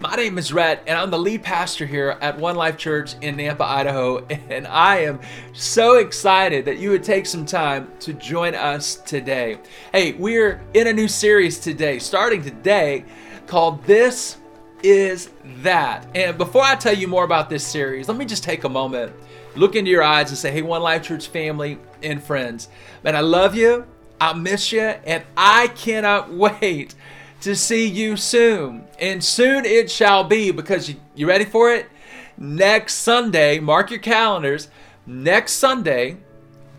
My name is Rhett, and I'm the lead pastor here at One Life Church in Nampa, Idaho. And I am so excited that you would take some time to join us today. Hey, we're in a new series today, starting today, called This Is That. And before I tell you more about this series, let me just take a moment, look into your eyes, and say, Hey, One Life Church family and friends, man, I love you, I miss you, and I cannot wait to see you soon. And soon it shall be because you, you ready for it? Next Sunday, mark your calendars. Next Sunday,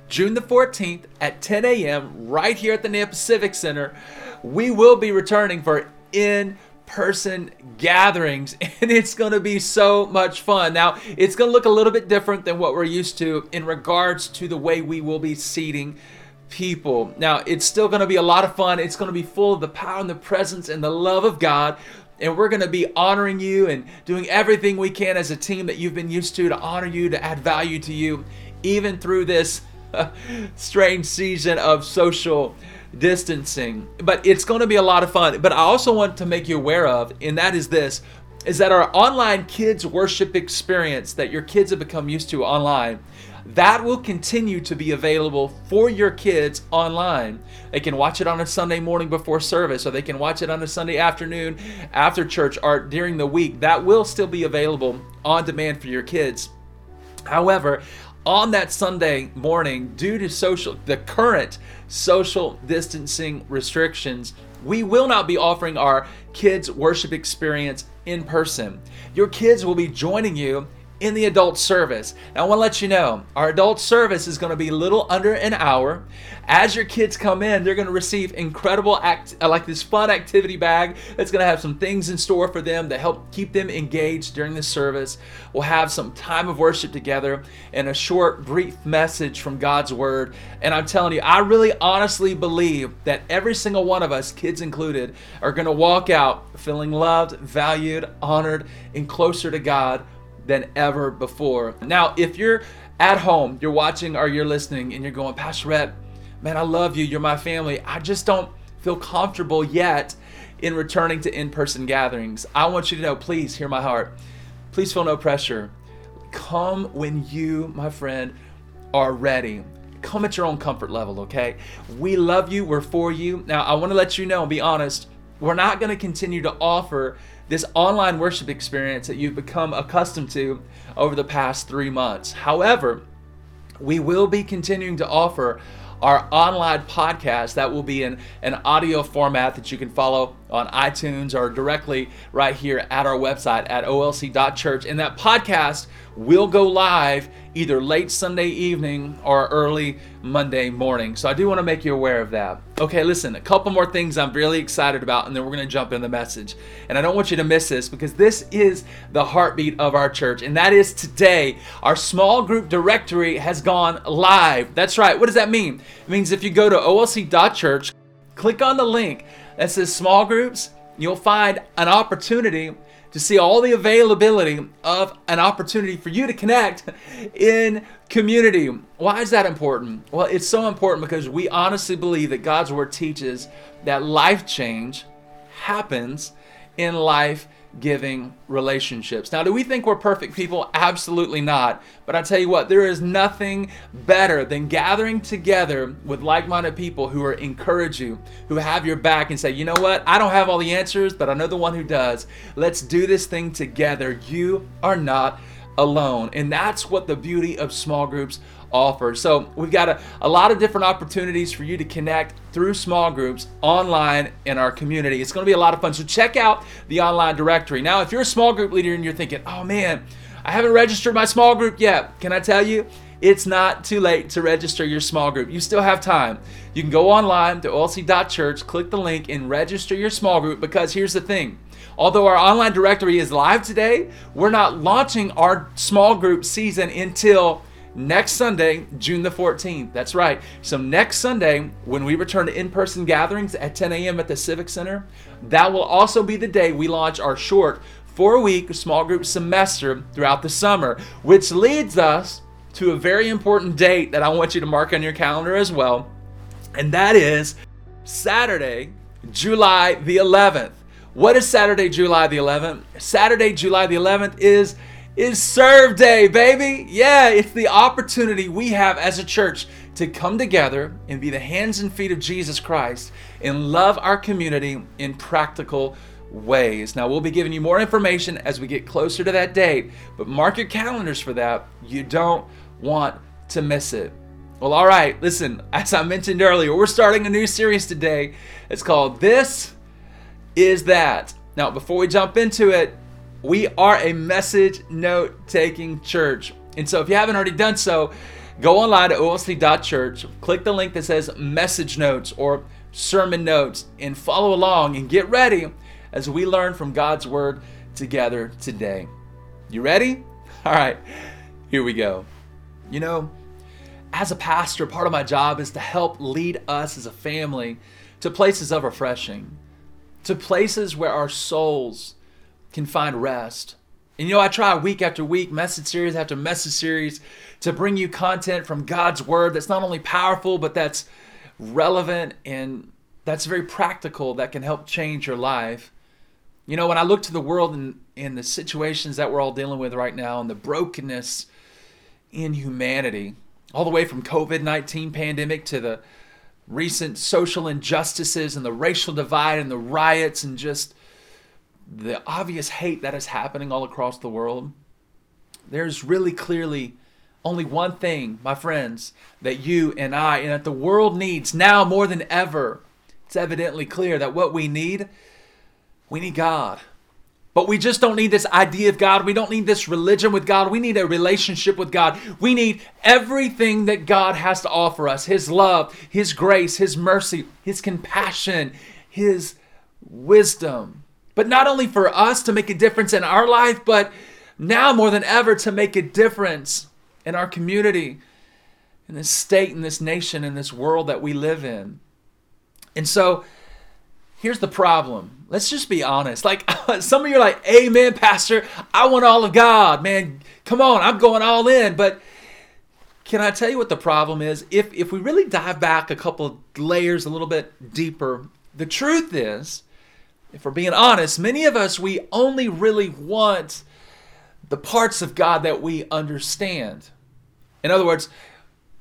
June the 14th at 10 a.m., right here at the Nampa Civic Center, we will be returning for in person gatherings and it's going to be so much fun. Now, it's going to look a little bit different than what we're used to in regards to the way we will be seating people. Now, it's still going to be a lot of fun. It's going to be full of the power and the presence and the love of God. And we're going to be honoring you and doing everything we can as a team that you've been used to to honor you, to add value to you, even through this strange season of social distancing. But it's going to be a lot of fun. But I also want to make you aware of, and that is this is that our online kids worship experience that your kids have become used to online that will continue to be available for your kids online. They can watch it on a Sunday morning before service, or they can watch it on a Sunday afternoon after church, or during the week. That will still be available on demand for your kids. However, on that Sunday morning, due to social the current social distancing restrictions, we will not be offering our kids worship experience in person. Your kids will be joining you in the adult service. Now, I want to let you know our adult service is going to be a little under an hour. As your kids come in, they're going to receive incredible act uh, like this fun activity bag that's going to have some things in store for them to help keep them engaged during the service. We'll have some time of worship together and a short, brief message from God's word. And I'm telling you, I really honestly believe that every single one of us, kids included, are going to walk out feeling loved, valued, honored, and closer to God than ever before. Now, if you're at home, you're watching or you're listening, and you're going, Pastor Rhett, man, I love you. You're my family. I just don't feel comfortable yet in returning to in person gatherings. I want you to know, please hear my heart. Please feel no pressure. Come when you, my friend, are ready. Come at your own comfort level, okay? We love you. We're for you. Now, I want to let you know and be honest, we're not going to continue to offer this online worship experience that you've become accustomed to over the past three months. However, we will be continuing to offer our online podcast that will be in an audio format that you can follow on iTunes or directly right here at our website at olc.church. And that podcast will go live either late Sunday evening or early Monday morning. So I do want to make you aware of that. Okay, listen, a couple more things I'm really excited about, and then we're going to jump in the message. And I don't want you to miss this because this is the heartbeat of our church, and that is today. Our small group directory has gone live. That's right. What does that mean? It means if you go to olc.church, click on the link that says small groups, you'll find an opportunity to see all the availability of an opportunity for you to connect in community. Why is that important? Well, it's so important because we honestly believe that God's Word teaches that life change happens in life giving relationships. Now, do we think we're perfect people? Absolutely not. But I tell you what, there is nothing better than gathering together with like minded people who are encourage you, who have your back and say, you know what, I don't have all the answers, but I know the one who does. Let's do this thing together. You are not alone. And that's what the beauty of small groups offer. So we've got a, a lot of different opportunities for you to connect through small groups online in our community. It's going to be a lot of fun. So check out the online directory. Now, if you're a small group leader and you're thinking, oh man, I haven't registered my small group yet, can I tell you? it's not too late to register your small group. You still have time. You can go online to olc.church, click the link, and register your small group because here's the thing. Although our online directory is live today, we're not launching our small group season until next Sunday, June the 14th. That's right. So, next Sunday, when we return to in person gatherings at 10 a.m. at the Civic Center, that will also be the day we launch our short four week small group semester throughout the summer, which leads us to a very important date that I want you to mark on your calendar as well. And that is Saturday, July the 11th. What is Saturday, July the 11th? Saturday, July the 11th is is serve day, baby. Yeah, it's the opportunity we have as a church to come together and be the hands and feet of Jesus Christ and love our community in practical ways. Now, we'll be giving you more information as we get closer to that date, but mark your calendars for that. You don't want to miss it. Well, all right, listen, as I mentioned earlier, we're starting a new series today. It's called This Is That. Now, before we jump into it, we are a message note taking church. And so if you haven't already done so, go online to olc.church, click the link that says message notes or sermon notes, and follow along and get ready as we learn from God's word together today. You ready? All right, here we go. You know, as a pastor, part of my job is to help lead us as a family to places of refreshing, to places where our souls can find rest. And you know, I try week after week, message series after message series to bring you content from God's Word that's not only powerful, but that's relevant and that's very practical that can help change your life. You know, when I look to the world and, and the situations that we're all dealing with right now and the brokenness in humanity, all the way from COVID-19 pandemic to the recent social injustices and the racial divide and the riots and just the obvious hate that is happening all across the world, there's really clearly only one thing, my friends, that you and I and that the world needs now more than ever. It's evidently clear that what we need, we need God. But we just don't need this idea of God. We don't need this religion with God. We need a relationship with God. We need everything that God has to offer us His love, His grace, His mercy, His compassion, His wisdom. But not only for us to make a difference in our life, but now more than ever to make a difference in our community, in this state, in this nation, in this world that we live in. And so, here's the problem. Let's just be honest. Like some of you are like, Amen, Pastor. I want all of God. Man, come on, I'm going all in. But can I tell you what the problem is? If if we really dive back a couple layers a little bit deeper, the truth is, if we're being honest, many of us we only really want the parts of God that we understand. In other words,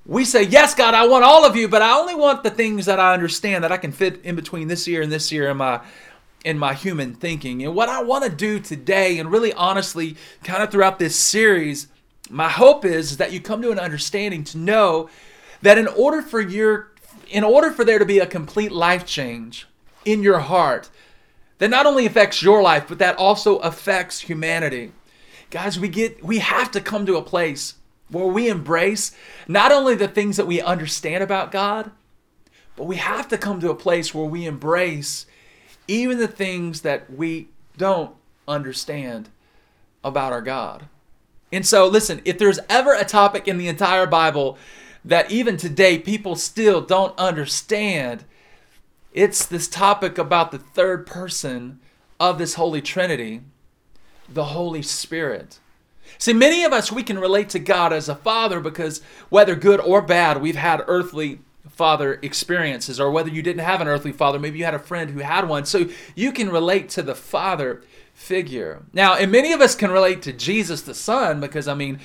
we say, Yes, God, I want all of you, but I only want the things that I understand that I can fit in between this year and this year in my in my human thinking. And what I want to do today, and really honestly, kind of throughout this series, my hope is, is that you come to an understanding to know that in order for your in order for there to be a complete life change in your heart, that not only affects your life, but that also affects humanity. Guys, we get we have to come to a place where we embrace not only the things that we understand about God, but we have to come to a place where we embrace even the things that we don't understand about our God. And so, listen, if there's ever a topic in the entire Bible that even today people still don't understand, it's this topic about the third person of this Holy Trinity, the Holy Spirit. See, many of us, we can relate to God as a father because whether good or bad, we've had earthly father experiences, or whether you didn't have an earthly father, maybe you had a friend who had one. So you can relate to the father figure. Now, and many of us can relate to Jesus the Son because, I mean,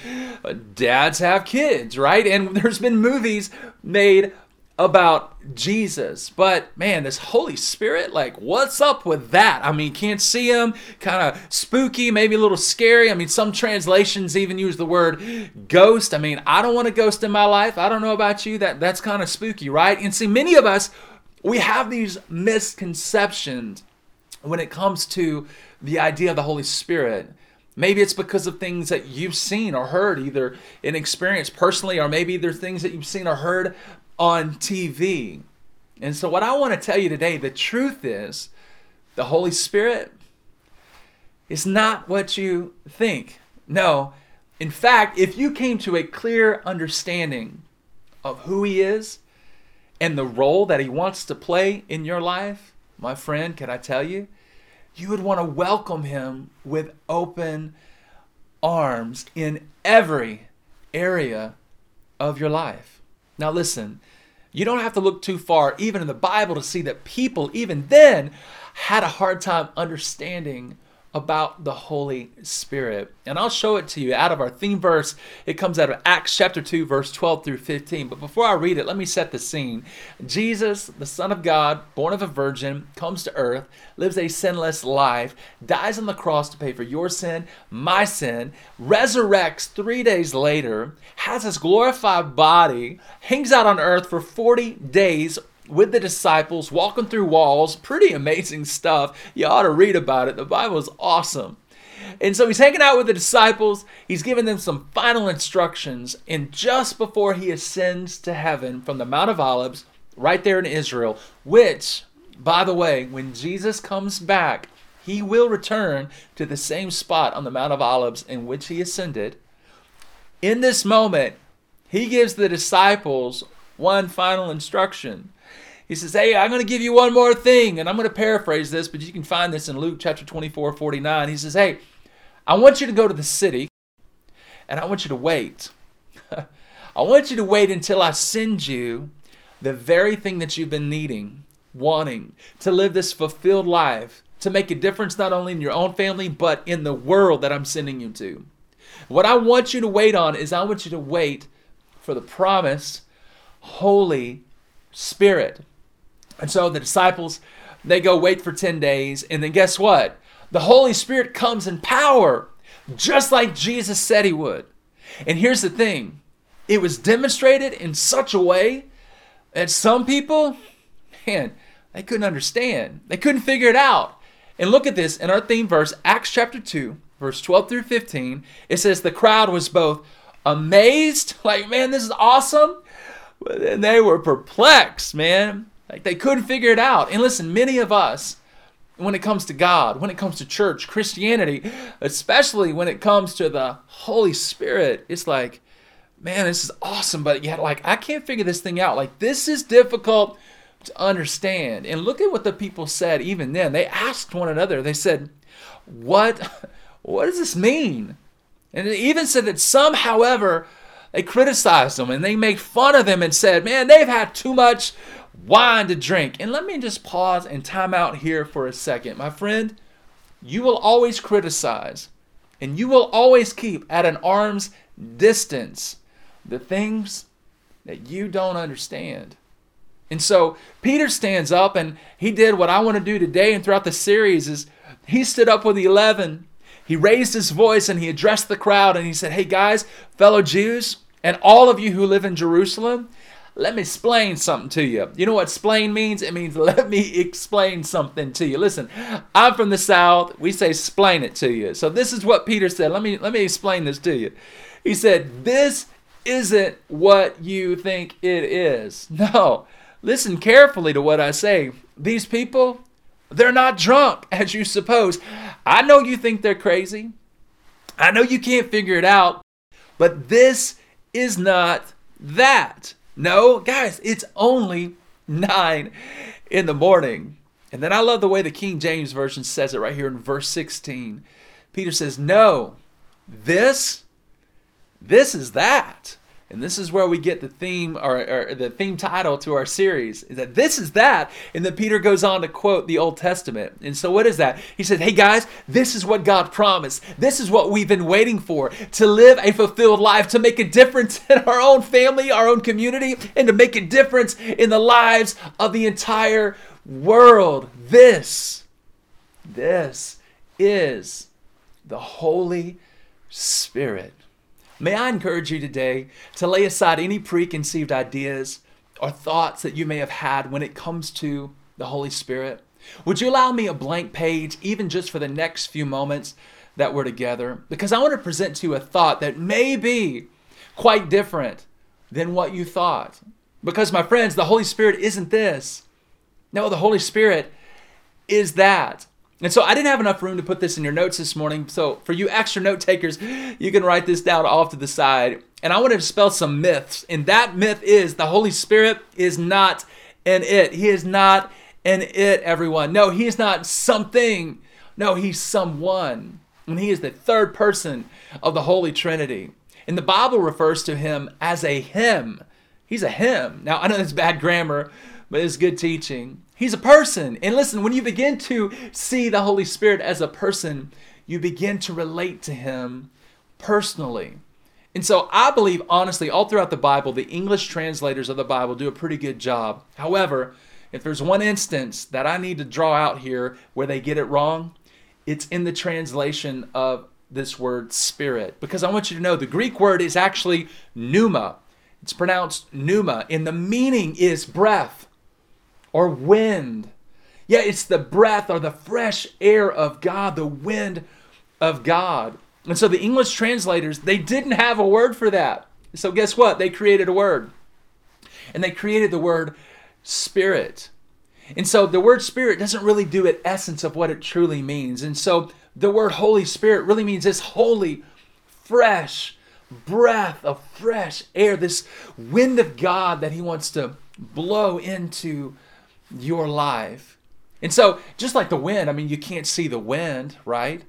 dads have kids, right? And there's been movies made about Jesus. But man, this Holy Spirit, like, what's up with that? I mean, can't see him, kind of spooky, maybe a little scary. I mean, some translations even use the word ghost. I mean, I don't want a ghost in my life. I don't know about you. That that's kind of spooky, right? And see, many of us we have these misconceptions when it comes to the idea of the Holy Spirit. Maybe it's because of things that you've seen or heard, either in experience personally, or maybe there's things that you've seen or heard on TV. And so, what I want to tell you today the truth is, the Holy Spirit is not what you think. No. In fact, if you came to a clear understanding of who He is and the role that He wants to play in your life, my friend, can I tell you? You would want to welcome Him with open arms in every area of your life. Now, listen, you don't have to look too far, even in the Bible, to see that people, even then, had a hard time understanding about the Holy Spirit. And I'll show it to you out of our theme verse. It comes out of Acts chapter 2, verse 12 through 15. But before I read it, let me set the scene. Jesus, the Son of God, born of a virgin, comes to earth, lives a sinless life, dies on the cross to pay for your sin, my sin, resurrects three days later, has his glorified body, hangs out on earth for 40 days with the disciples, walking through walls. Pretty amazing stuff. You ought to read about it. The Bible is awesome. And so he's hanging out with the disciples. He's giving them some final instructions. And just before he ascends to heaven from the Mount of Olives, right there in Israel, which, by the way, when Jesus comes back, he will return to the same spot on the Mount of Olives in which he ascended. In this moment, he gives the disciples one final instruction. He says, Hey, I'm going to give you one more thing. And I'm going to paraphrase this, but you can find this in Luke chapter 24, 49. He says, Hey, I want you to go to the city and I want you to wait. I want you to wait until I send you the very thing that you've been needing, wanting to live this fulfilled life, to make a difference not only in your own family, but in the world that I'm sending you to. What I want you to wait on is I want you to wait for the promised Holy Spirit. And so the disciples, they go wait for 10 days. And then guess what? The Holy Spirit comes in power, just like Jesus said he would. And here's the thing it was demonstrated in such a way that some people, man, they couldn't understand. They couldn't figure it out. And look at this in our theme verse, Acts chapter 2, verse 12 through 15. It says, The crowd was both amazed, like, man, this is awesome. Then they were perplexed, man. Like they couldn't figure it out. And listen, many of us, when it comes to God, when it comes to church, Christianity, especially when it comes to the Holy Spirit, it's like, man, this is awesome, but yet, like, I can't figure this thing out. Like, this is difficult to understand. And look at what the people said even then. They asked one another, they said, What what does this mean? And it even said that some, however, they criticized them and they made fun of them and said, Man, they've had too much wine to drink. And let me just pause and time out here for a second. My friend, you will always criticize and you will always keep at an arm's distance the things that you don't understand. And so Peter stands up and he did what I want to do today and throughout the series is he stood up with the 11. He raised his voice and he addressed the crowd and he said, "Hey guys, fellow Jews, and all of you who live in Jerusalem, let me explain something to you. You know what explain means? It means let me explain something to you. Listen, I'm from the South. We say explain it to you. So this is what Peter said. Let me let me explain this to you. He said, This isn't what you think it is. No. Listen carefully to what I say. These people, they're not drunk as you suppose. I know you think they're crazy. I know you can't figure it out, but this is not that. No, guys, it's only nine in the morning. And then I love the way the King James Version says it right here in verse 16. Peter says, No, this, this is that. And this is where we get the theme or, or, the theme title to our series is that this is that. And then Peter goes on to quote the Old Testament. And so what is that? He said, Hey guys, this is what God promised. This is what we've been waiting for to live a fulfilled life, to make a difference in our own family, our own community, and to make a difference in the lives of the entire world. This, this is the Holy Spirit. May I encourage you today to lay aside any preconceived ideas or thoughts that you may have had when it comes to the Holy Spirit? Would you allow me a blank page, even just for the next few moments, that we're together because I want to present to you a thought that may be quite different than what you thought. Because, my friends, the Holy Spirit isn't this. No, the Holy Spirit is that. And so I didn't have enough room to put this in your notes this morning. So for you extra note takers, you can write this down off to the side. And I want to dispel some myths. And that myth is the Holy Spirit is not an it. He is not an it, everyone. No, he is not something. No, he's someone. And he is the third person of the Holy Trinity. And the Bible refers to him as a him. He's a him. Now, I know that's bad grammar, but it's good teaching. He's a person. And listen, when you begin to see the Holy Spirit as a person, you begin to relate to him personally. And so I believe, honestly, all throughout the Bible, the English translators of the Bible do a pretty good job. However, if there's one instance that I need to draw out here where they get it wrong, it's in the translation of this word spirit. Because I want you to know the Greek word is actually pneuma. It's pronounced pneuma, and the meaning is breath or wind. Yeah, it's the breath or the fresh air of God, the wind of God. And so the English translators, they didn't have a word for that. So guess what? They created a word. And they created the word spirit. And so the word spirit doesn't really do it essence of what it truly means. And so the word Holy Spirit really means this holy, fresh breath of fresh air, this wind of God that He wants to blow into your life. And so, just like the wind, I mean, you can't see the wind, right?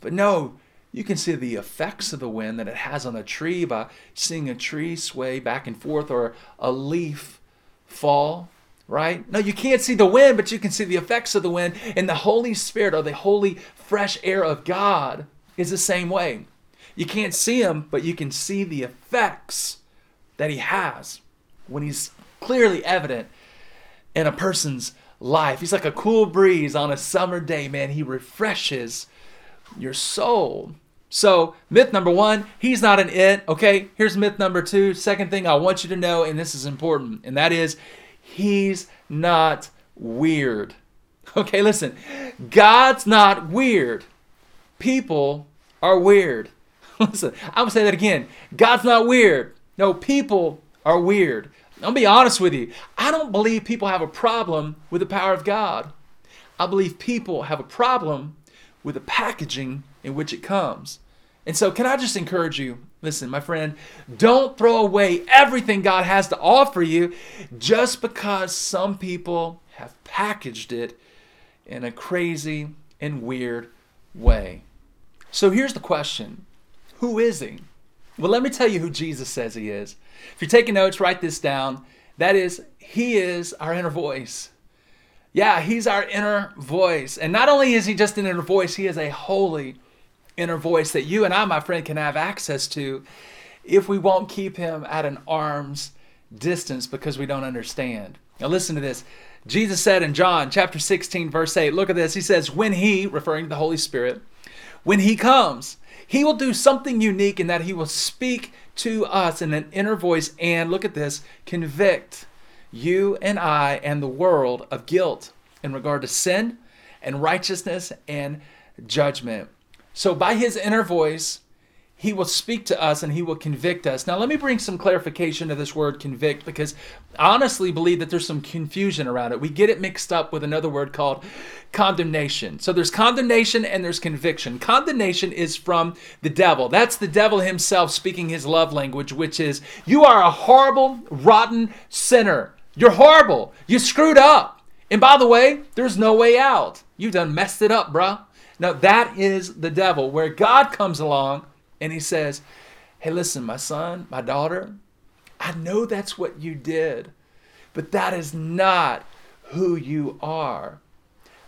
But no, you can see the effects of the wind that it has on a tree by seeing a tree sway back and forth or a leaf fall, right? No, you can't see the wind, but you can see the effects of the wind. And the Holy Spirit or the holy, fresh air of God is the same way. You can't see him, but you can see the effects that he has when he's clearly evident in a person's life. He's like a cool breeze on a summer day, man. He refreshes your soul. So, myth number one, he's not an it. Okay, here's myth number two. Second thing I want you to know, and this is important, and that is he's not weird. Okay, listen, God's not weird. People are weird. Listen, I'm gonna say that again. God's not weird. No, people are weird. I'll be honest with you. I don't believe people have a problem with the power of God. I believe people have a problem with the packaging in which it comes. And so, can I just encourage you? Listen, my friend, don't throw away everything God has to offer you just because some people have packaged it in a crazy and weird way. So, here's the question Who is He? Well, let me tell you who Jesus says He is. If you're taking notes, write this down. That is, He is our inner voice. Yeah, He's our inner voice. And not only is He just an inner voice, He is a holy inner voice that you and I, my friend, can have access to if we won't keep Him at an arm's distance because we don't understand. Now, listen to this. Jesus said in John chapter 16, verse 8, look at this. He says, When He, referring to the Holy Spirit, when He comes, He will do something unique in that He will speak to us in an inner voice and, look at this, convict you and I and the world of guilt in regard to sin and righteousness and judgment. So, by his inner voice, he will speak to us and he will convict us. Now, let me bring some clarification to this word convict because I honestly believe that there's some confusion around it. We get it mixed up with another word called condemnation. So, there's condemnation and there's conviction. Condemnation is from the devil. That's the devil himself speaking his love language, which is, You are a horrible, rotten sinner. You're horrible. You screwed up. And by the way, there's no way out. You've done messed it up, bruh. Now, that is the devil, where God comes along and he says, Hey, listen, my son, my daughter, I know that's what you did, but that is not who you are.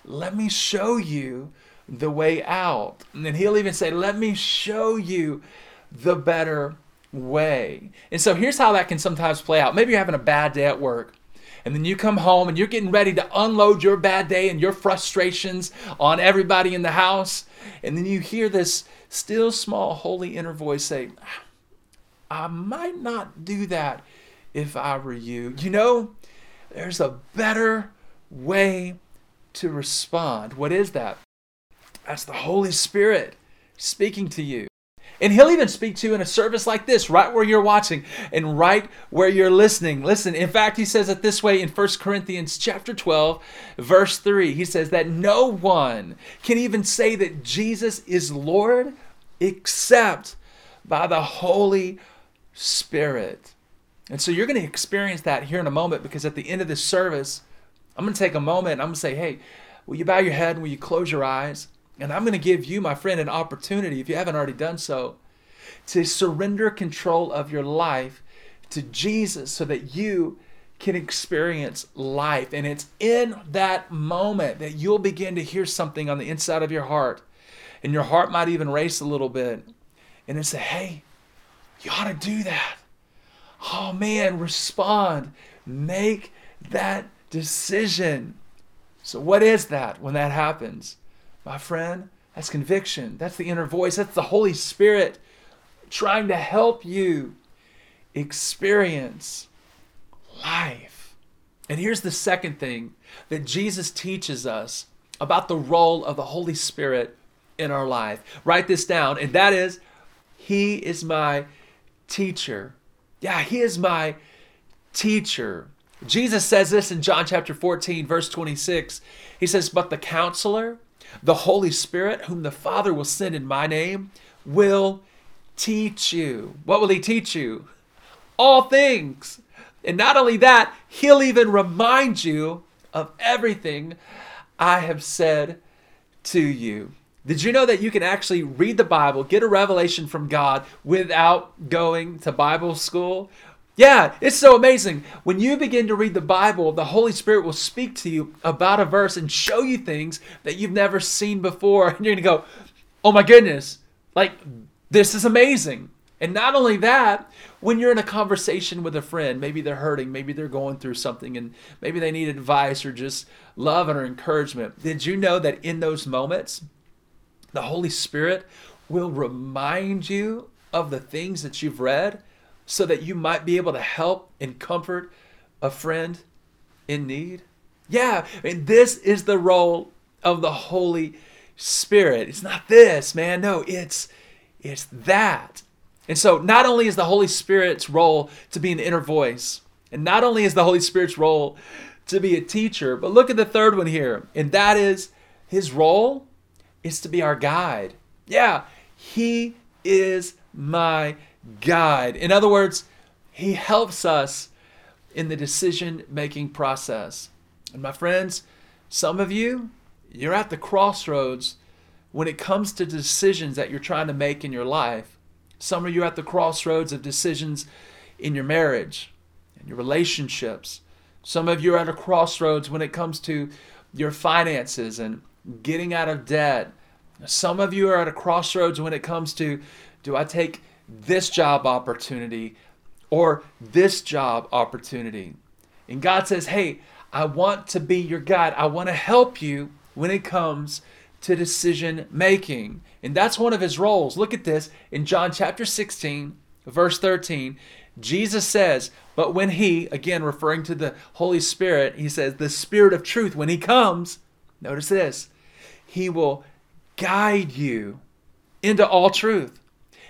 Let me show you the way out. And then he'll even say, Let me show you the better way. And so here's how that can sometimes play out. Maybe you're having a bad day at work. And then you come home and you're getting ready to unload your bad day and your frustrations on everybody in the house. And then you hear this still small holy inner voice say, ah, I might not do that if I were you. You know, there's a better way to respond. What is that? That's the Holy Spirit speaking to you. And he'll even speak to you in a service like this, right where you're watching and right where you're listening. Listen, in fact, he says it this way in 1 Corinthians chapter 12, verse 3. He says that no one can even say that Jesus is Lord except by the Holy Spirit. And so you're going to experience that here in a moment because at the end of this service, I'm going to take a moment and I'm going to say, hey, will you bow your head and will you close your eyes? And I'm going to give you, my friend, an opportunity, if you haven't already done so, to surrender control of your life to Jesus so that you can experience life. And it's in that moment that you'll begin to hear something on the inside of your heart. And your heart might even race a little bit. And it say, hey, you ought to do that. Oh man, respond. Make that decision. So, what is that when that happens? My friend, that's conviction. That's the inner voice. That's the Holy Spirit trying to help you experience life. And here's the second thing that Jesus teaches us about the role of the Holy Spirit in our life. Write this down, and that is He is my teacher. Yeah, He is my teacher. Jesus says this in John chapter 14, verse 26. He says, But the counselor, the Holy Spirit, whom the Father will send in my name, will teach you. What will he teach you? All things. And not only that, he'll even remind you of everything I have said to you. Did you know that you can actually read the Bible, get a revelation from God without going to Bible school? Yeah, it's so amazing. When you begin to read the Bible, the Holy Spirit will speak to you about a verse and show you things that you've never seen before. And you're going to go, oh my goodness, like this is amazing. And not only that, when you're in a conversation with a friend, maybe they're hurting, maybe they're going through something, and maybe they need advice or just love or encouragement. Did you know that in those moments, the Holy Spirit will remind you of the things that you've read? so that you might be able to help and comfort a friend in need? Yeah, this is the role of the Holy Spirit. It's not this, man. No, it's it's that. And so not only is the Holy Spirit's role to be an inner voice, and not only is the Holy Spirit's role to be a teacher, but look at the third one here, and that is his role is to be our guide. Yeah, he is my guide. In other words, He helps us in the decision making process. And my friends, some of you, you're at the crossroads when it comes to decisions that you're trying to make in your life. Some of you are at the crossroads of decisions in your marriage and your relationships. Some of you are at a crossroads when it comes to your finances and getting out of debt. Some of you are at a crossroads when it comes to do I take this job opportunity or this job opportunity. And God says, Hey, I want to be your guide. I want to help you when it comes to decision making. And that's one of his roles. Look at this in John chapter 16, verse 13. Jesus says, But when he, again referring to the Holy Spirit, he says, The Spirit of truth, when he comes, notice this, he will guide you into all truth.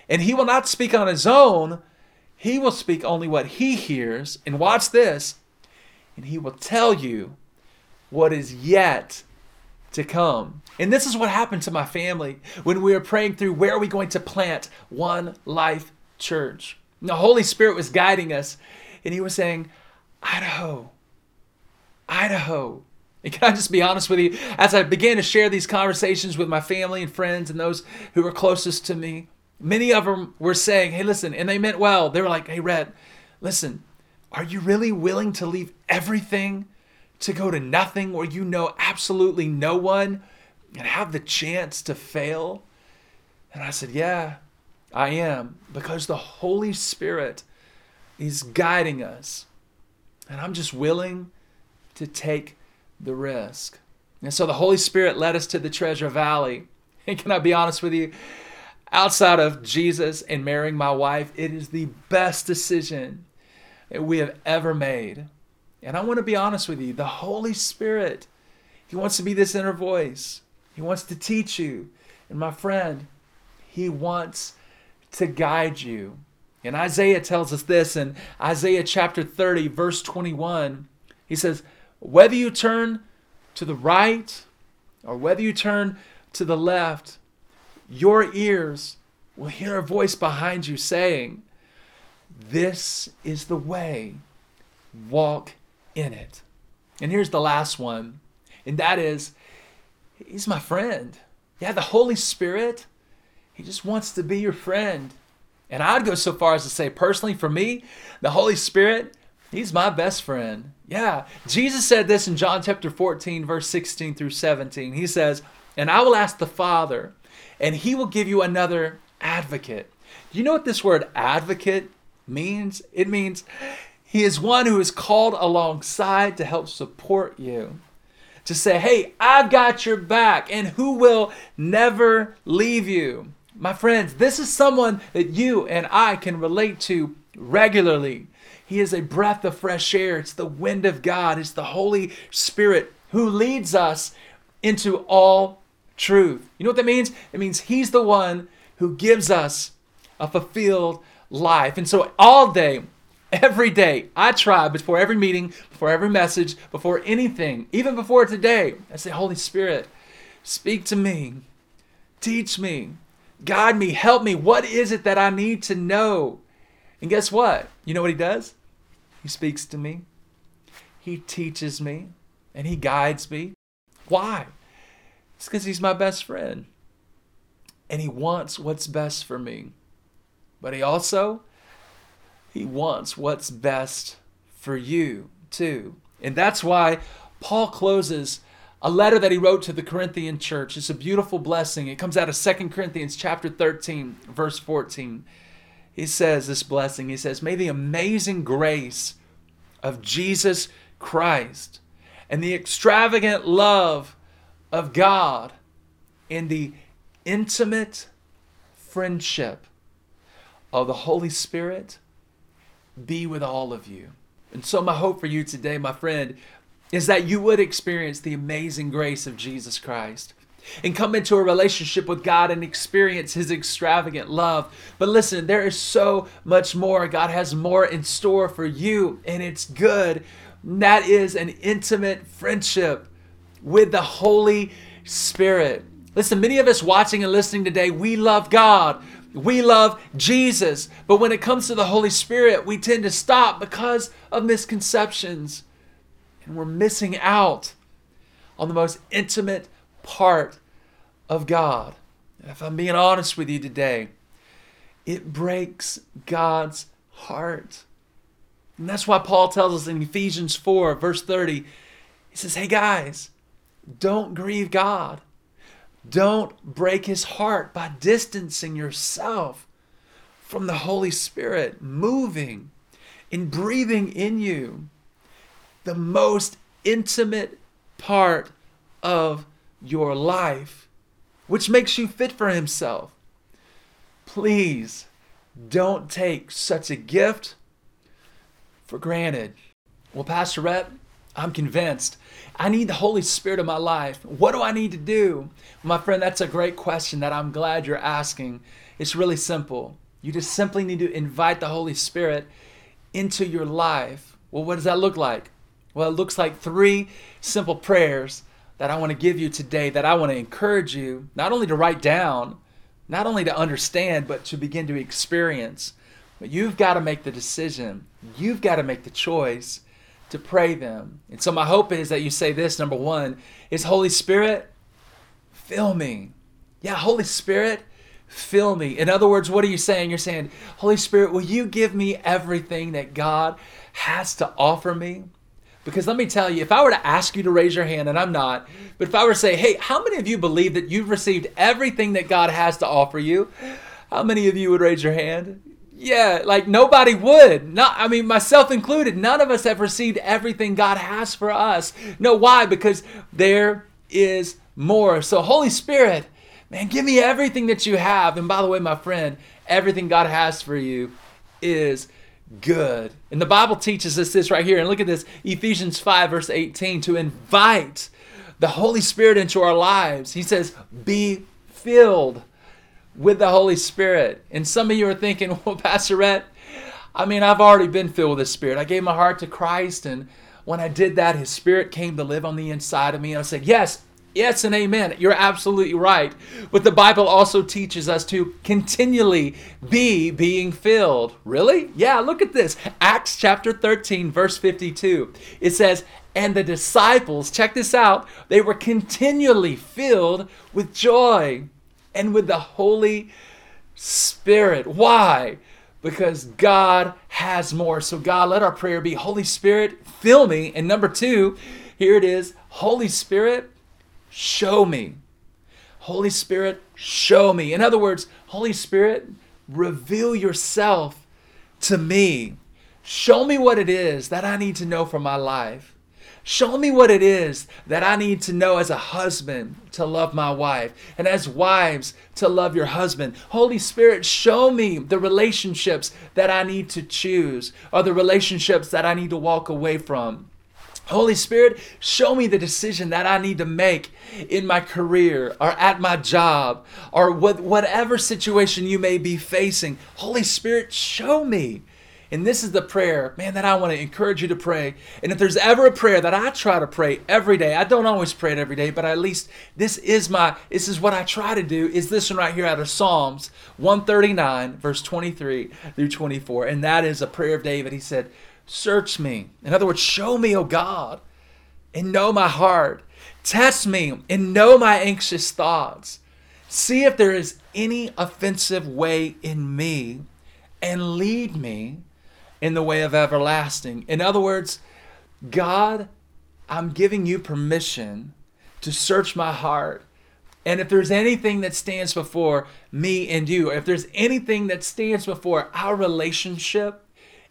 And he will not speak on his own, he will speak only what he hears. And watch this, and he will tell you what is yet to come. And this is what happened to my family when we were praying through where are we going to plant one life church. And the Holy Spirit was guiding us, and he was saying, Idaho, Idaho. And can I just be honest with you? As I began to share these conversations with my family and friends and those who were closest to me, Many of them were saying, hey, listen, and they meant well. They were like, hey, Rhett, listen, are you really willing to leave everything to go to nothing where you know absolutely no one and have the chance to fail? And I said, yeah, I am, because the Holy Spirit is guiding us. And I'm just willing to take the risk. And so the Holy Spirit led us to the Treasure Valley. And can I be honest with you? outside of Jesus and marrying my wife, it is the best decision that we have ever made. And I want to be honest with you the Holy Spirit, He wants to be this inner voice, He wants to teach you. And my friend, He wants to guide you. And Isaiah tells us this in Isaiah chapter 30, verse 21. He says, Whether you turn to the right or whether you turn to the left, your ears will hear a voice behind you saying, This is the way, walk in it. And here's the last one, and that is, He's my friend. Yeah, the Holy Spirit, He just wants to be your friend. And I'd go so far as to say, personally, for me, the Holy Spirit, He's my best friend. Yeah. Jesus said this in John chapter 14, verse 16 through 17. He says, And I will ask the Father, and He will give you another advocate. Do you know what this word advocate means? It means He is one who is called alongside to help support you. To say, hey, I've got your back, and who will never leave you. My friends, this is someone that you and I can relate to regularly. He is a breath of fresh air. It's the wind of God. It's the Holy Spirit who leads us into all truth. You know what that means? It means He's the one who gives us a fulfilled life. And so all day, every day, I try before every meeting, before every message, before anything, even before today, I say, Holy Spirit, speak to me, teach me, guide me, help me. What is it that I need to know? And guess what? You know what he does? He speaks to me, he teaches me, and he guides me. Why? It's because he's my best friend. And he wants what's best for me. But he also he wants what's best for you too. And that's why Paul closes a letter that he wrote to the Corinthian church. It's a beautiful blessing. It comes out of Second Corinthians chapter 13, verse 14. He says this blessing. He says, May the amazing grace of Jesus Christ and the extravagant love of God and the intimate friendship of the Holy Spirit be with all of you. And so, my hope for you today, my friend, is that you would experience the amazing grace of Jesus Christ and come into a relationship with God and experience His extravagant love. But listen, there is so much more. God has more in store for you, and it's good. That is an intimate friendship with the Holy Spirit. Listen, many of us watching and listening today, we love God. We love Jesus. But when it comes to the Holy Spirit, we tend to stop because of misconceptions. And we're missing out on the most intimate part of God. If I'm being honest with you today, it breaks God's heart. And that's why Paul tells us in Ephesians 4, verse 30, he says, Hey guys, don't grieve God. Don't break his heart by distancing yourself from the Holy Spirit, moving and breathing in you the most intimate part of your life, which makes you fit for Himself. Please don't take such a gift for granted. Well, Pastor Rhett, I'm convinced I need the Holy Spirit in my life. What do I need to do? My friend, that's a great question that I'm glad you're asking. It's really simple. You just simply need to invite the Holy Spirit into your life. Well, what does that look like? Well, it looks like three simple prayers that I want to give you today that I want to encourage you not only to write down, not only to understand, but to begin to experience. But you've got to make the decision. You've got to make the choice to pray them. And so my hope is that you say this number 1 is Holy Spirit, fill me. Yeah, Holy Spirit, fill me. In other words, what are you saying? You're saying, Holy Spirit, will you give me everything that God has to offer me? Because let me tell you, if I were to ask you to raise your hand, and I'm not, but if I were to say, hey, how many of you believe that you've received everything that God has to offer you? How many of you would raise your hand? Yeah, like nobody would. Not I mean myself included. None of us have received everything God has for us. No, why? Because there is more. So Holy Spirit, man, give me everything that you have. And by the way, my friend, everything God has for you is good. And the Bible teaches us this right here. And look at this Ephesians 5, verse 18 to invite the Holy Spirit into our lives. He says, Be filled with the Holy Spirit. And some of you are thinking, well, Pastor Rhett, I mean, I've already been filled with the Spirit. I gave my heart to Christ, and when I did that, His Spirit came to live on the inside of me. And I said, Yes, yes, and amen. You're absolutely right. But the Bible also teaches us to continually be being filled. Really? Yeah, look at this. Acts chapter 13, verse 52. It says, and the disciples, check this out, they were continually filled with joy and with the Holy Spirit. Why? Because God has more. So, God, let our prayer be Holy Spirit, fill me. And number two, here it is Holy Spirit, show me. Holy Spirit, show me. In other words, Holy Spirit, reveal yourself to me. Show me what it is that I need to know for my life. Show me what it is that I need to know as a husband to love my wife, and as wives to love your husband. Holy Spirit, show me the relationships that I need to choose, or the relationships that I need to walk away from. Holy Spirit, show me the decision that I need to make in my career or at my job or what, whatever situation you may be facing. Holy Spirit, show me. And this is the prayer, man, that I want to encourage you to pray. And if there's ever a prayer that I try to pray every day, I don't always pray it every day, but at least this is my, this is what I try to do, is this one right here out of Psalms 139, verse 23 through 24. And that is a prayer of David. He said, Search me. In other words, show me, O God, and know my heart. Test me and know my anxious thoughts. See if there is any offensive way in me and lead me in the way of everlasting. In other words, God, I'm giving you permission to search my heart. And if there's anything that stands before me and you, if there's anything that stands before our relationship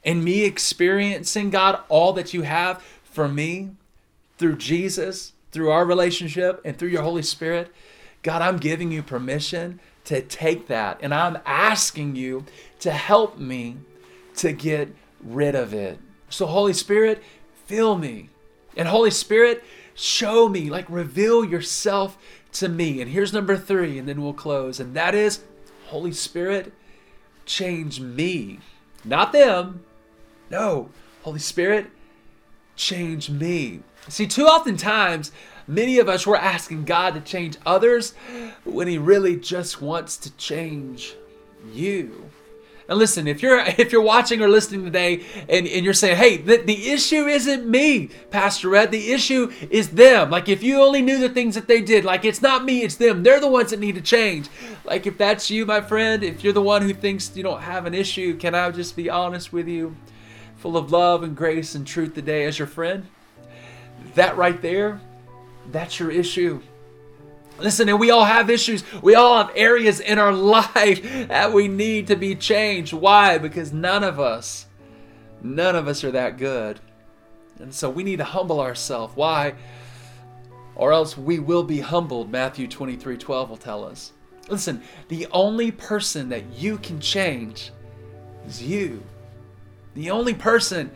and me experiencing, God, all that you have for me through Jesus, through our relationship, and through your Holy Spirit, God, I'm giving you permission to take that. And I'm asking you to help me to get rid of it. So, Holy Spirit, fill me. And Holy Spirit, show me, like reveal yourself to me. And here's number three, and then we'll close. And that is, Holy Spirit, change me. Not them. No, Holy Spirit, change me. See, too often times, many of us were asking God to change others when He really just wants to change you. And listen, if you're if you're watching or listening today and, and you're saying, hey, the, the issue isn't me, Pastor Rhett, the issue is them. Like if you only knew the things that they did, like it's not me, it's them. They're the ones that need to change. Like if that's you, my friend, if you're the one who thinks you don't have an issue, can I just be honest with you? Full of love and grace and truth today as your friend? That right there, that's your issue. Listen, and we all have issues. We all have areas in our life that we need to be changed. Why? Because none of us, none of us are that good. And so we need to humble ourselves. Why? Or else we will be humbled, Matthew 23 12 will tell us. Listen, the only person that you can change is you. The only person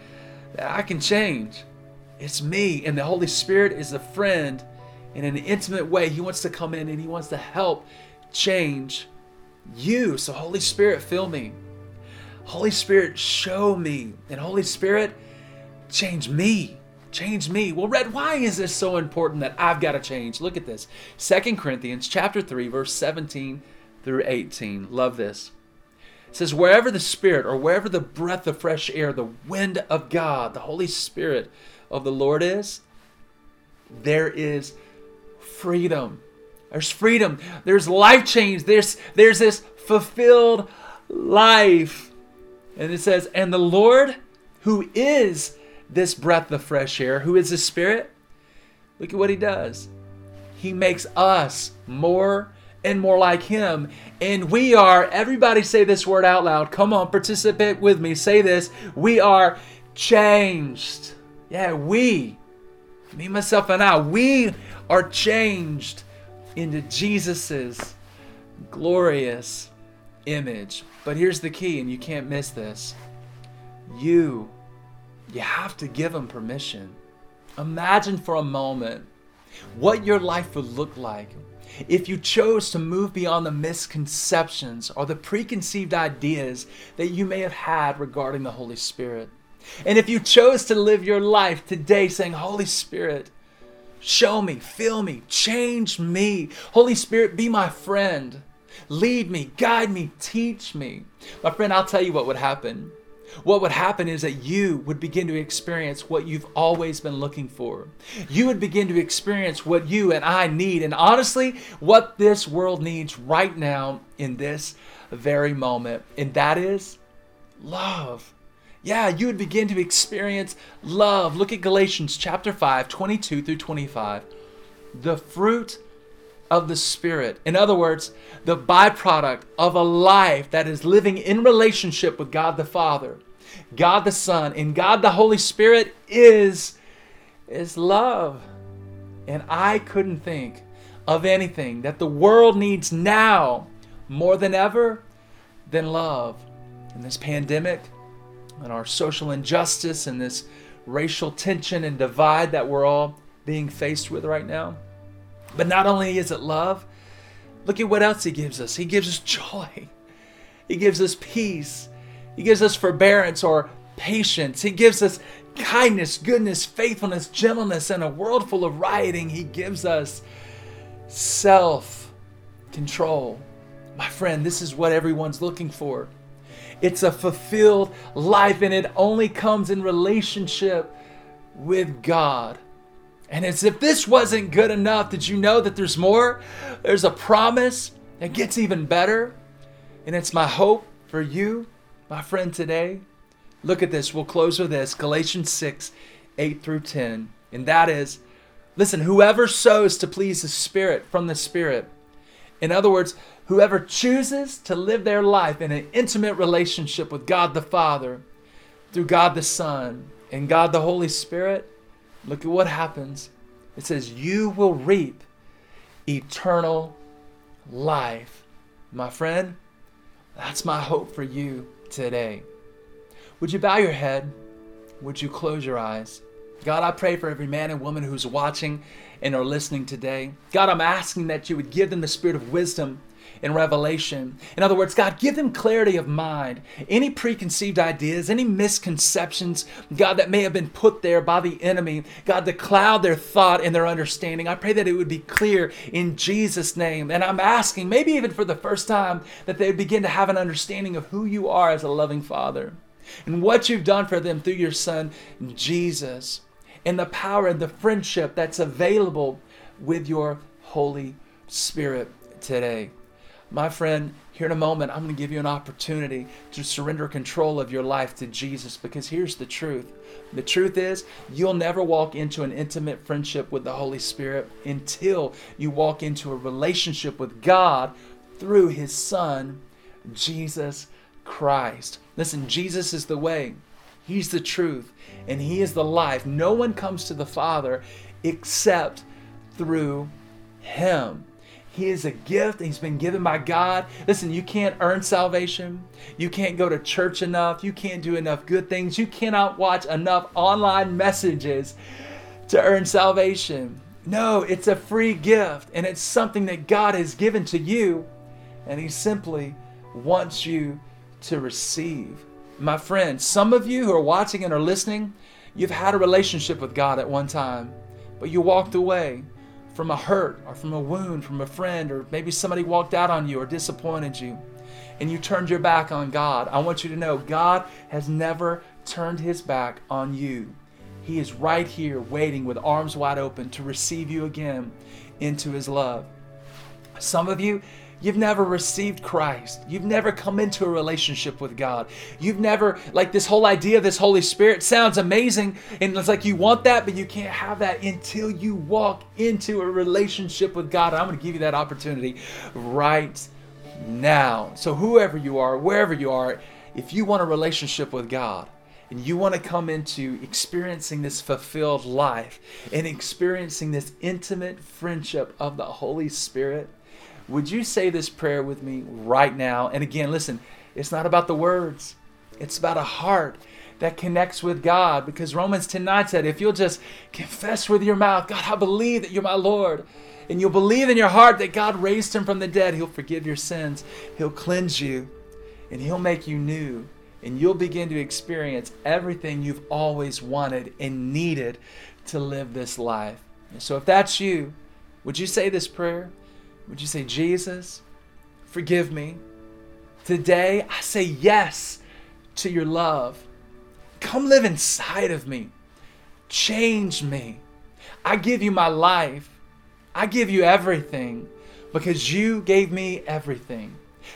that I can change is me. And the Holy Spirit is a friend in an intimate way. He wants to come in and He wants to help change you. So, Holy Spirit, fill me. Holy Spirit, show me. And Holy Spirit, change me. Change me. Well, Rhett, why is this so important that I've got to change? Look at this. Second Corinthians chapter 3, verse 17 through 18. Love this. It says, Wherever the Spirit or wherever the breath of fresh air, the wind of God, the Holy Spirit of the Lord is, there is freedom. There's freedom. There's life change. There's there's this fulfilled life. And it says, and the Lord who is this breath of fresh air, who is the Spirit, look at what he does. He makes us more and more like him. And we are, everybody say this word out loud. Come on, participate with me. Say this. We are changed. Yeah, we, me, myself, and I, we are changed into Jesus's glorious image. But here's the key, and you can't miss this. You, you have to give him permission. Imagine for a moment what your life would look like if you chose to move beyond the misconceptions or the preconceived ideas that you may have had regarding the Holy Spirit. And if you chose to live your life today saying, Holy Spirit, show me, fill me, change me. Holy Spirit, be my friend. Lead me, guide me, teach me. My friend, I'll tell you what would happen what would happen is that you would begin to experience what you've always been looking for. You would begin to experience what you and I need, and honestly, what this world needs right now in this very moment, and that is love. Yeah, you would begin to experience love. Look at Galatians chapter 5, 22 through 25. The fruit of the Spirit. In other words, the byproduct of a life that is living in relationship with God the Father, God the Son, and God the Holy Spirit is, is love. And I couldn't think of anything that the world needs now more than ever than love. In this pandemic, and our social injustice, and this racial tension and divide that we're all being faced with right now. But not only is it love, look at what else He gives us. He gives us joy, He gives us peace, He gives us forbearance or patience, He gives us kindness, goodness, faithfulness, gentleness, and a world full of rioting. He gives us self control. My friend, this is what everyone's looking for. It's a fulfilled life, and it only comes in relationship with God. And as if this wasn't good enough, did you know that there's more? There's a promise that gets even better. And it's my hope for you, my friend, today. Look at this. We'll close with this Galatians 6 8 through 10. And that is listen, whoever sows to please the Spirit from the Spirit. In other words, whoever chooses to live their life in an intimate relationship with God the Father, through God the Son, and God the Holy Spirit Look at what happens. It says, You will reap eternal life. My friend, that's my hope for you today. Would you bow your head? Would you close your eyes? God, I pray for every man and woman who's watching and are listening today. God, I'm asking that you would give them the spirit of wisdom in Revelation. In other words, God, give them clarity of mind. Any preconceived ideas, any misconceptions, God, that may have been put there by the enemy, God, to cloud their thought and their understanding. I pray that it would be clear in Jesus' name. And I'm asking, maybe even for the first time, that they would begin to have an understanding of who you are as a loving Father and what you've done for them through your Son, Jesus, and the power and the friendship that's available with your Holy Spirit today. My friend, here in a moment, I'm going to give you an opportunity to surrender control of your life to Jesus because here's the truth. The truth is, you'll never walk into an intimate friendship with the Holy Spirit until you walk into a relationship with God through His Son, Jesus Christ. Listen, Jesus is the way, He's the truth, and He is the life. No one comes to the Father except through Him. He is a gift he's been given by God. Listen, you can't earn salvation. You can't go to church enough. You can't do enough good things. You cannot watch enough online messages to earn salvation. No, it's a free gift and it's something that God has given to you and he simply wants you to receive. My friend, some of you who are watching and are listening, you've had a relationship with God at one time, but you walked away from a hurt or from a wound from a friend, or maybe somebody walked out on you or disappointed you, and you turned your back on God, I want you to know God has never turned his back on you. He is right here waiting with arms wide open to receive you again into his love. Some of you, You've never received Christ. You've never come into a relationship with God. You've never, like, this whole idea of this Holy Spirit sounds amazing. And it's like you want that, but you can't have that until you walk into a relationship with God. And I'm going to give you that opportunity right now. So, whoever you are, wherever you are, if you want a relationship with God, and you want to come into experiencing this fulfilled life and experiencing this intimate friendship of the Holy Spirit, would you say this prayer with me right now? And again, listen, it's not about the words, it's about a heart that connects with God because Romans 10 9 said, if you'll just confess with your mouth, God, I believe that you're my Lord, and you'll believe in your heart that God raised him from the dead, he'll forgive your sins, he'll cleanse you, and he'll make you new. And you'll begin to experience everything you've always wanted and needed to live this life. So if that's you, would you say this prayer? Would you say, Jesus, forgive me? Today I say yes to your love. Come live inside of me. Change me. I give you my life. I give you everything because you gave me everything.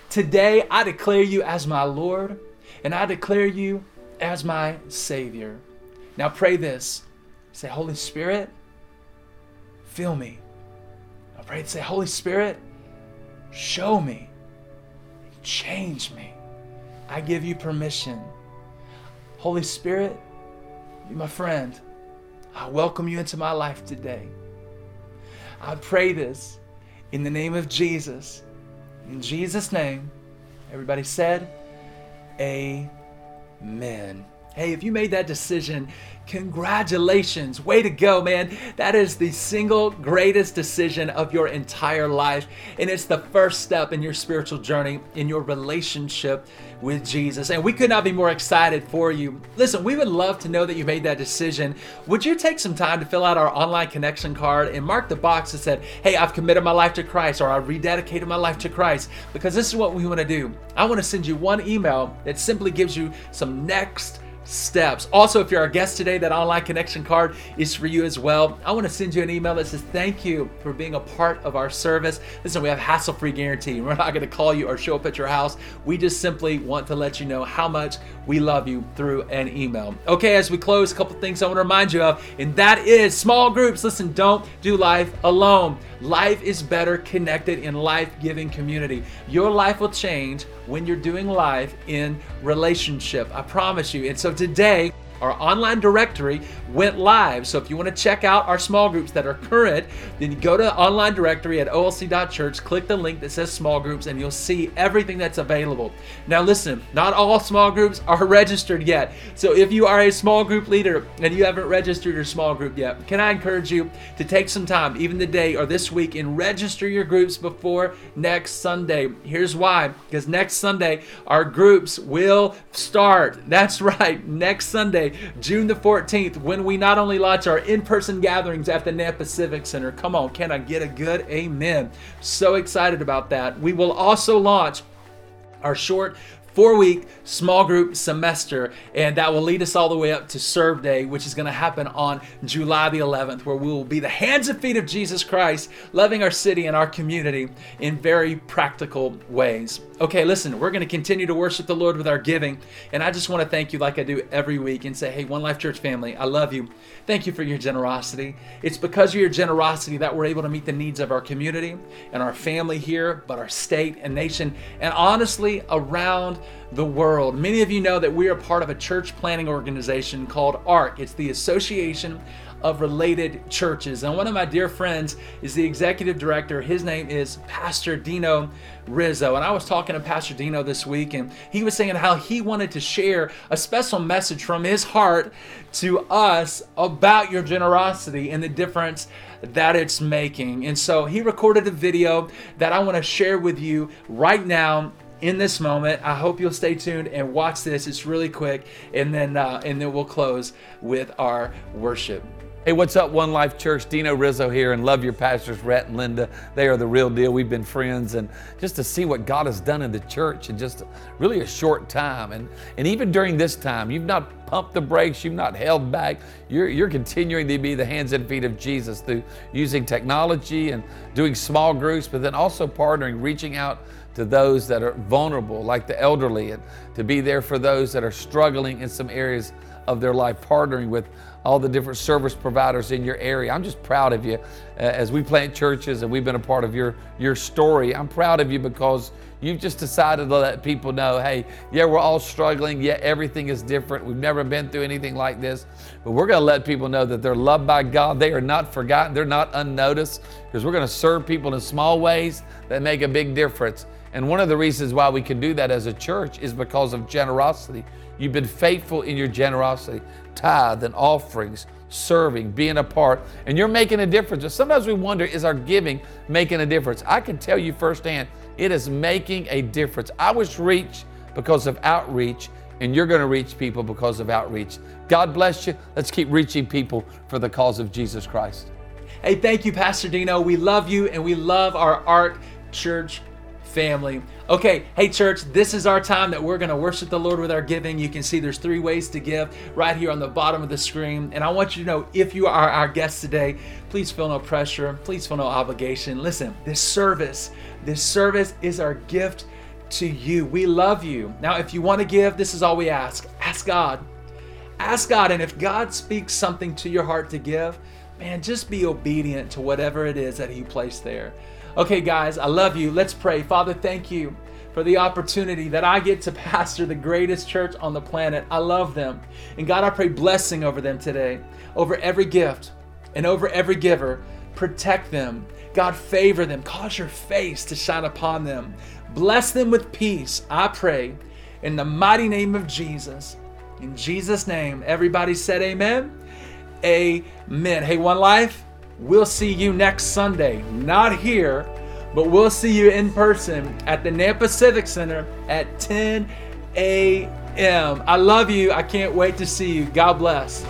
Today, I declare you as my Lord and I declare you as my Savior. Now, pray this say, Holy Spirit, fill me. Pray say, Holy Spirit, show me, change me. I give you permission. Holy Spirit, be my friend. I welcome you into my life today. I pray this in the name of Jesus. In Jesus' name, everybody said, Amen. Hey, if you made that decision, congratulations. Way to go, man. That is the single greatest decision of your entire life. And it's the first step in your spiritual journey, in your relationship with Jesus. And we could not be more excited for you. Listen, we would love to know that you made that decision. Would you take some time to fill out our online connection card and mark the box that said, Hey, I've committed my life to Christ or I've rededicated my life to Christ? Because this is what we want to do. I want to send you one email that simply gives you some next steps. Also, if you're our guest today, that online connection card is for you as well. I want to send you an email that says thank you for being a part of our service. Listen, we have hassle-free guarantee. We're not going to call you or show up at your house. We just simply want to let you know how much we love you through an email. Okay, as we close, a couple things I want to remind you of, and that is small groups. Listen, don't do life alone. Life is better connected in life-giving community. Your life will change when you're doing life in relationship. I promise you. And so today, our online directory went live. So if you want to check out our small groups that are current, then you go to online directory at olc.church, click the link that says small groups, and you'll see everything that's available. Now, listen, not all small groups are registered yet. So if you are a small group leader and you haven't registered your small group yet, can I encourage you to take some time, even today or this week, and register your groups before next Sunday? Here's why because next Sunday, our groups will start. That's right, next Sunday, June the 14th, when we not only launch our in person gatherings at the Nampa Civic Center. Come on, can I get a good amen? So excited about that. We will also launch our short four week small group semester, and that will lead us all the way up to Serve Day, which is going to happen on July the 11th, where we will be the hands and feet of Jesus Christ, loving our city and our community in very practical ways. Okay, listen, we're going to continue to worship the Lord with our giving, and I just want to thank you like I do every week and say, hey, One Life Church family, I love you. Thank you for your generosity. It's because of your generosity that we're able to meet the needs of our community and our family here, but our state and nation, and honestly, around the world. Many of you know that we are part of a church planning organization called ARC. It's the Association of related churches. And one of my dear friends is the executive director. His name is Pastor Dino Rizzo. And I was talking to Pastor Dino this week, and he was saying how he wanted to share a special message from his heart to us about your generosity and the difference that it's making. And so he recorded a video that I want to share with you right now in this moment. I hope you'll stay tuned and watch this. It's really quick, and then uh, and then we'll close with our worship. Hey, what's up, One Life Church? Dino Rizzo here, and love your pastors, Rhett and Linda. They are the real deal. We've been friends, and just to see what God has done in the church in just really a short time, and and even during this time, you've not pumped the brakes, you've not held back. You're you're continuing to be the hands and feet of Jesus through using technology and doing small groups, but then also partnering, reaching out to those that are vulnerable, like the elderly, and to be there for those that are struggling in some areas of their life, partnering with all the different service providers in your area. I'm just proud of you uh, as we plant churches and we've been a part of your, your story. I'm proud of you because You've just decided to let people know, hey, yeah, we're all struggling. Yeah, everything is different. We've never been through anything like this. But we're going to let people know that they're loved by God. They are not forgotten. They're not unnoticed because we're going to serve people in small ways that make a big difference. And one of the reasons why we can do that as a church is because of generosity. You've been faithful in your generosity, tithe and offerings, serving, being a part, and you're making a difference. But sometimes we wonder, is our giving making a difference? I can tell you firsthand, it is making a difference. I was reached because of outreach, and you're going to reach people because of outreach. God bless you. Let's keep reaching people for the cause of Jesus Christ. Hey, thank you, Pastor Dino. We love you and we love our ARC Church family. Okay, hey church, this is our time that we're going to worship the Lord with our giving. You can see there's three ways to give right here on the bottom of the screen. And I want you to know if you are our guest today, please feel no pressure, please feel no obligation. Listen, this service, this service is our gift to you. We love you. Now, if you want to give, this is all we ask. Ask God. Ask God, and if God speaks something to your heart to give, man, just be obedient to whatever it is that He placed there. Okay, guys, I love you. Let's pray. Father, thank you for the opportunity that I get to pastor the greatest church on the planet. I love them. And God, I pray blessing over them today, over every gift and over every giver. Protect them. God, favor them. Cause your face to shine upon them. Bless them with peace, I pray, in the mighty name of Jesus. In Jesus' name, everybody said amen. Amen. Hey, One Life. We'll see you next Sunday, not here, but we'll see you in person at the Nampa Civic Center at 10 a.m. I love you. I can't wait to see you. God bless.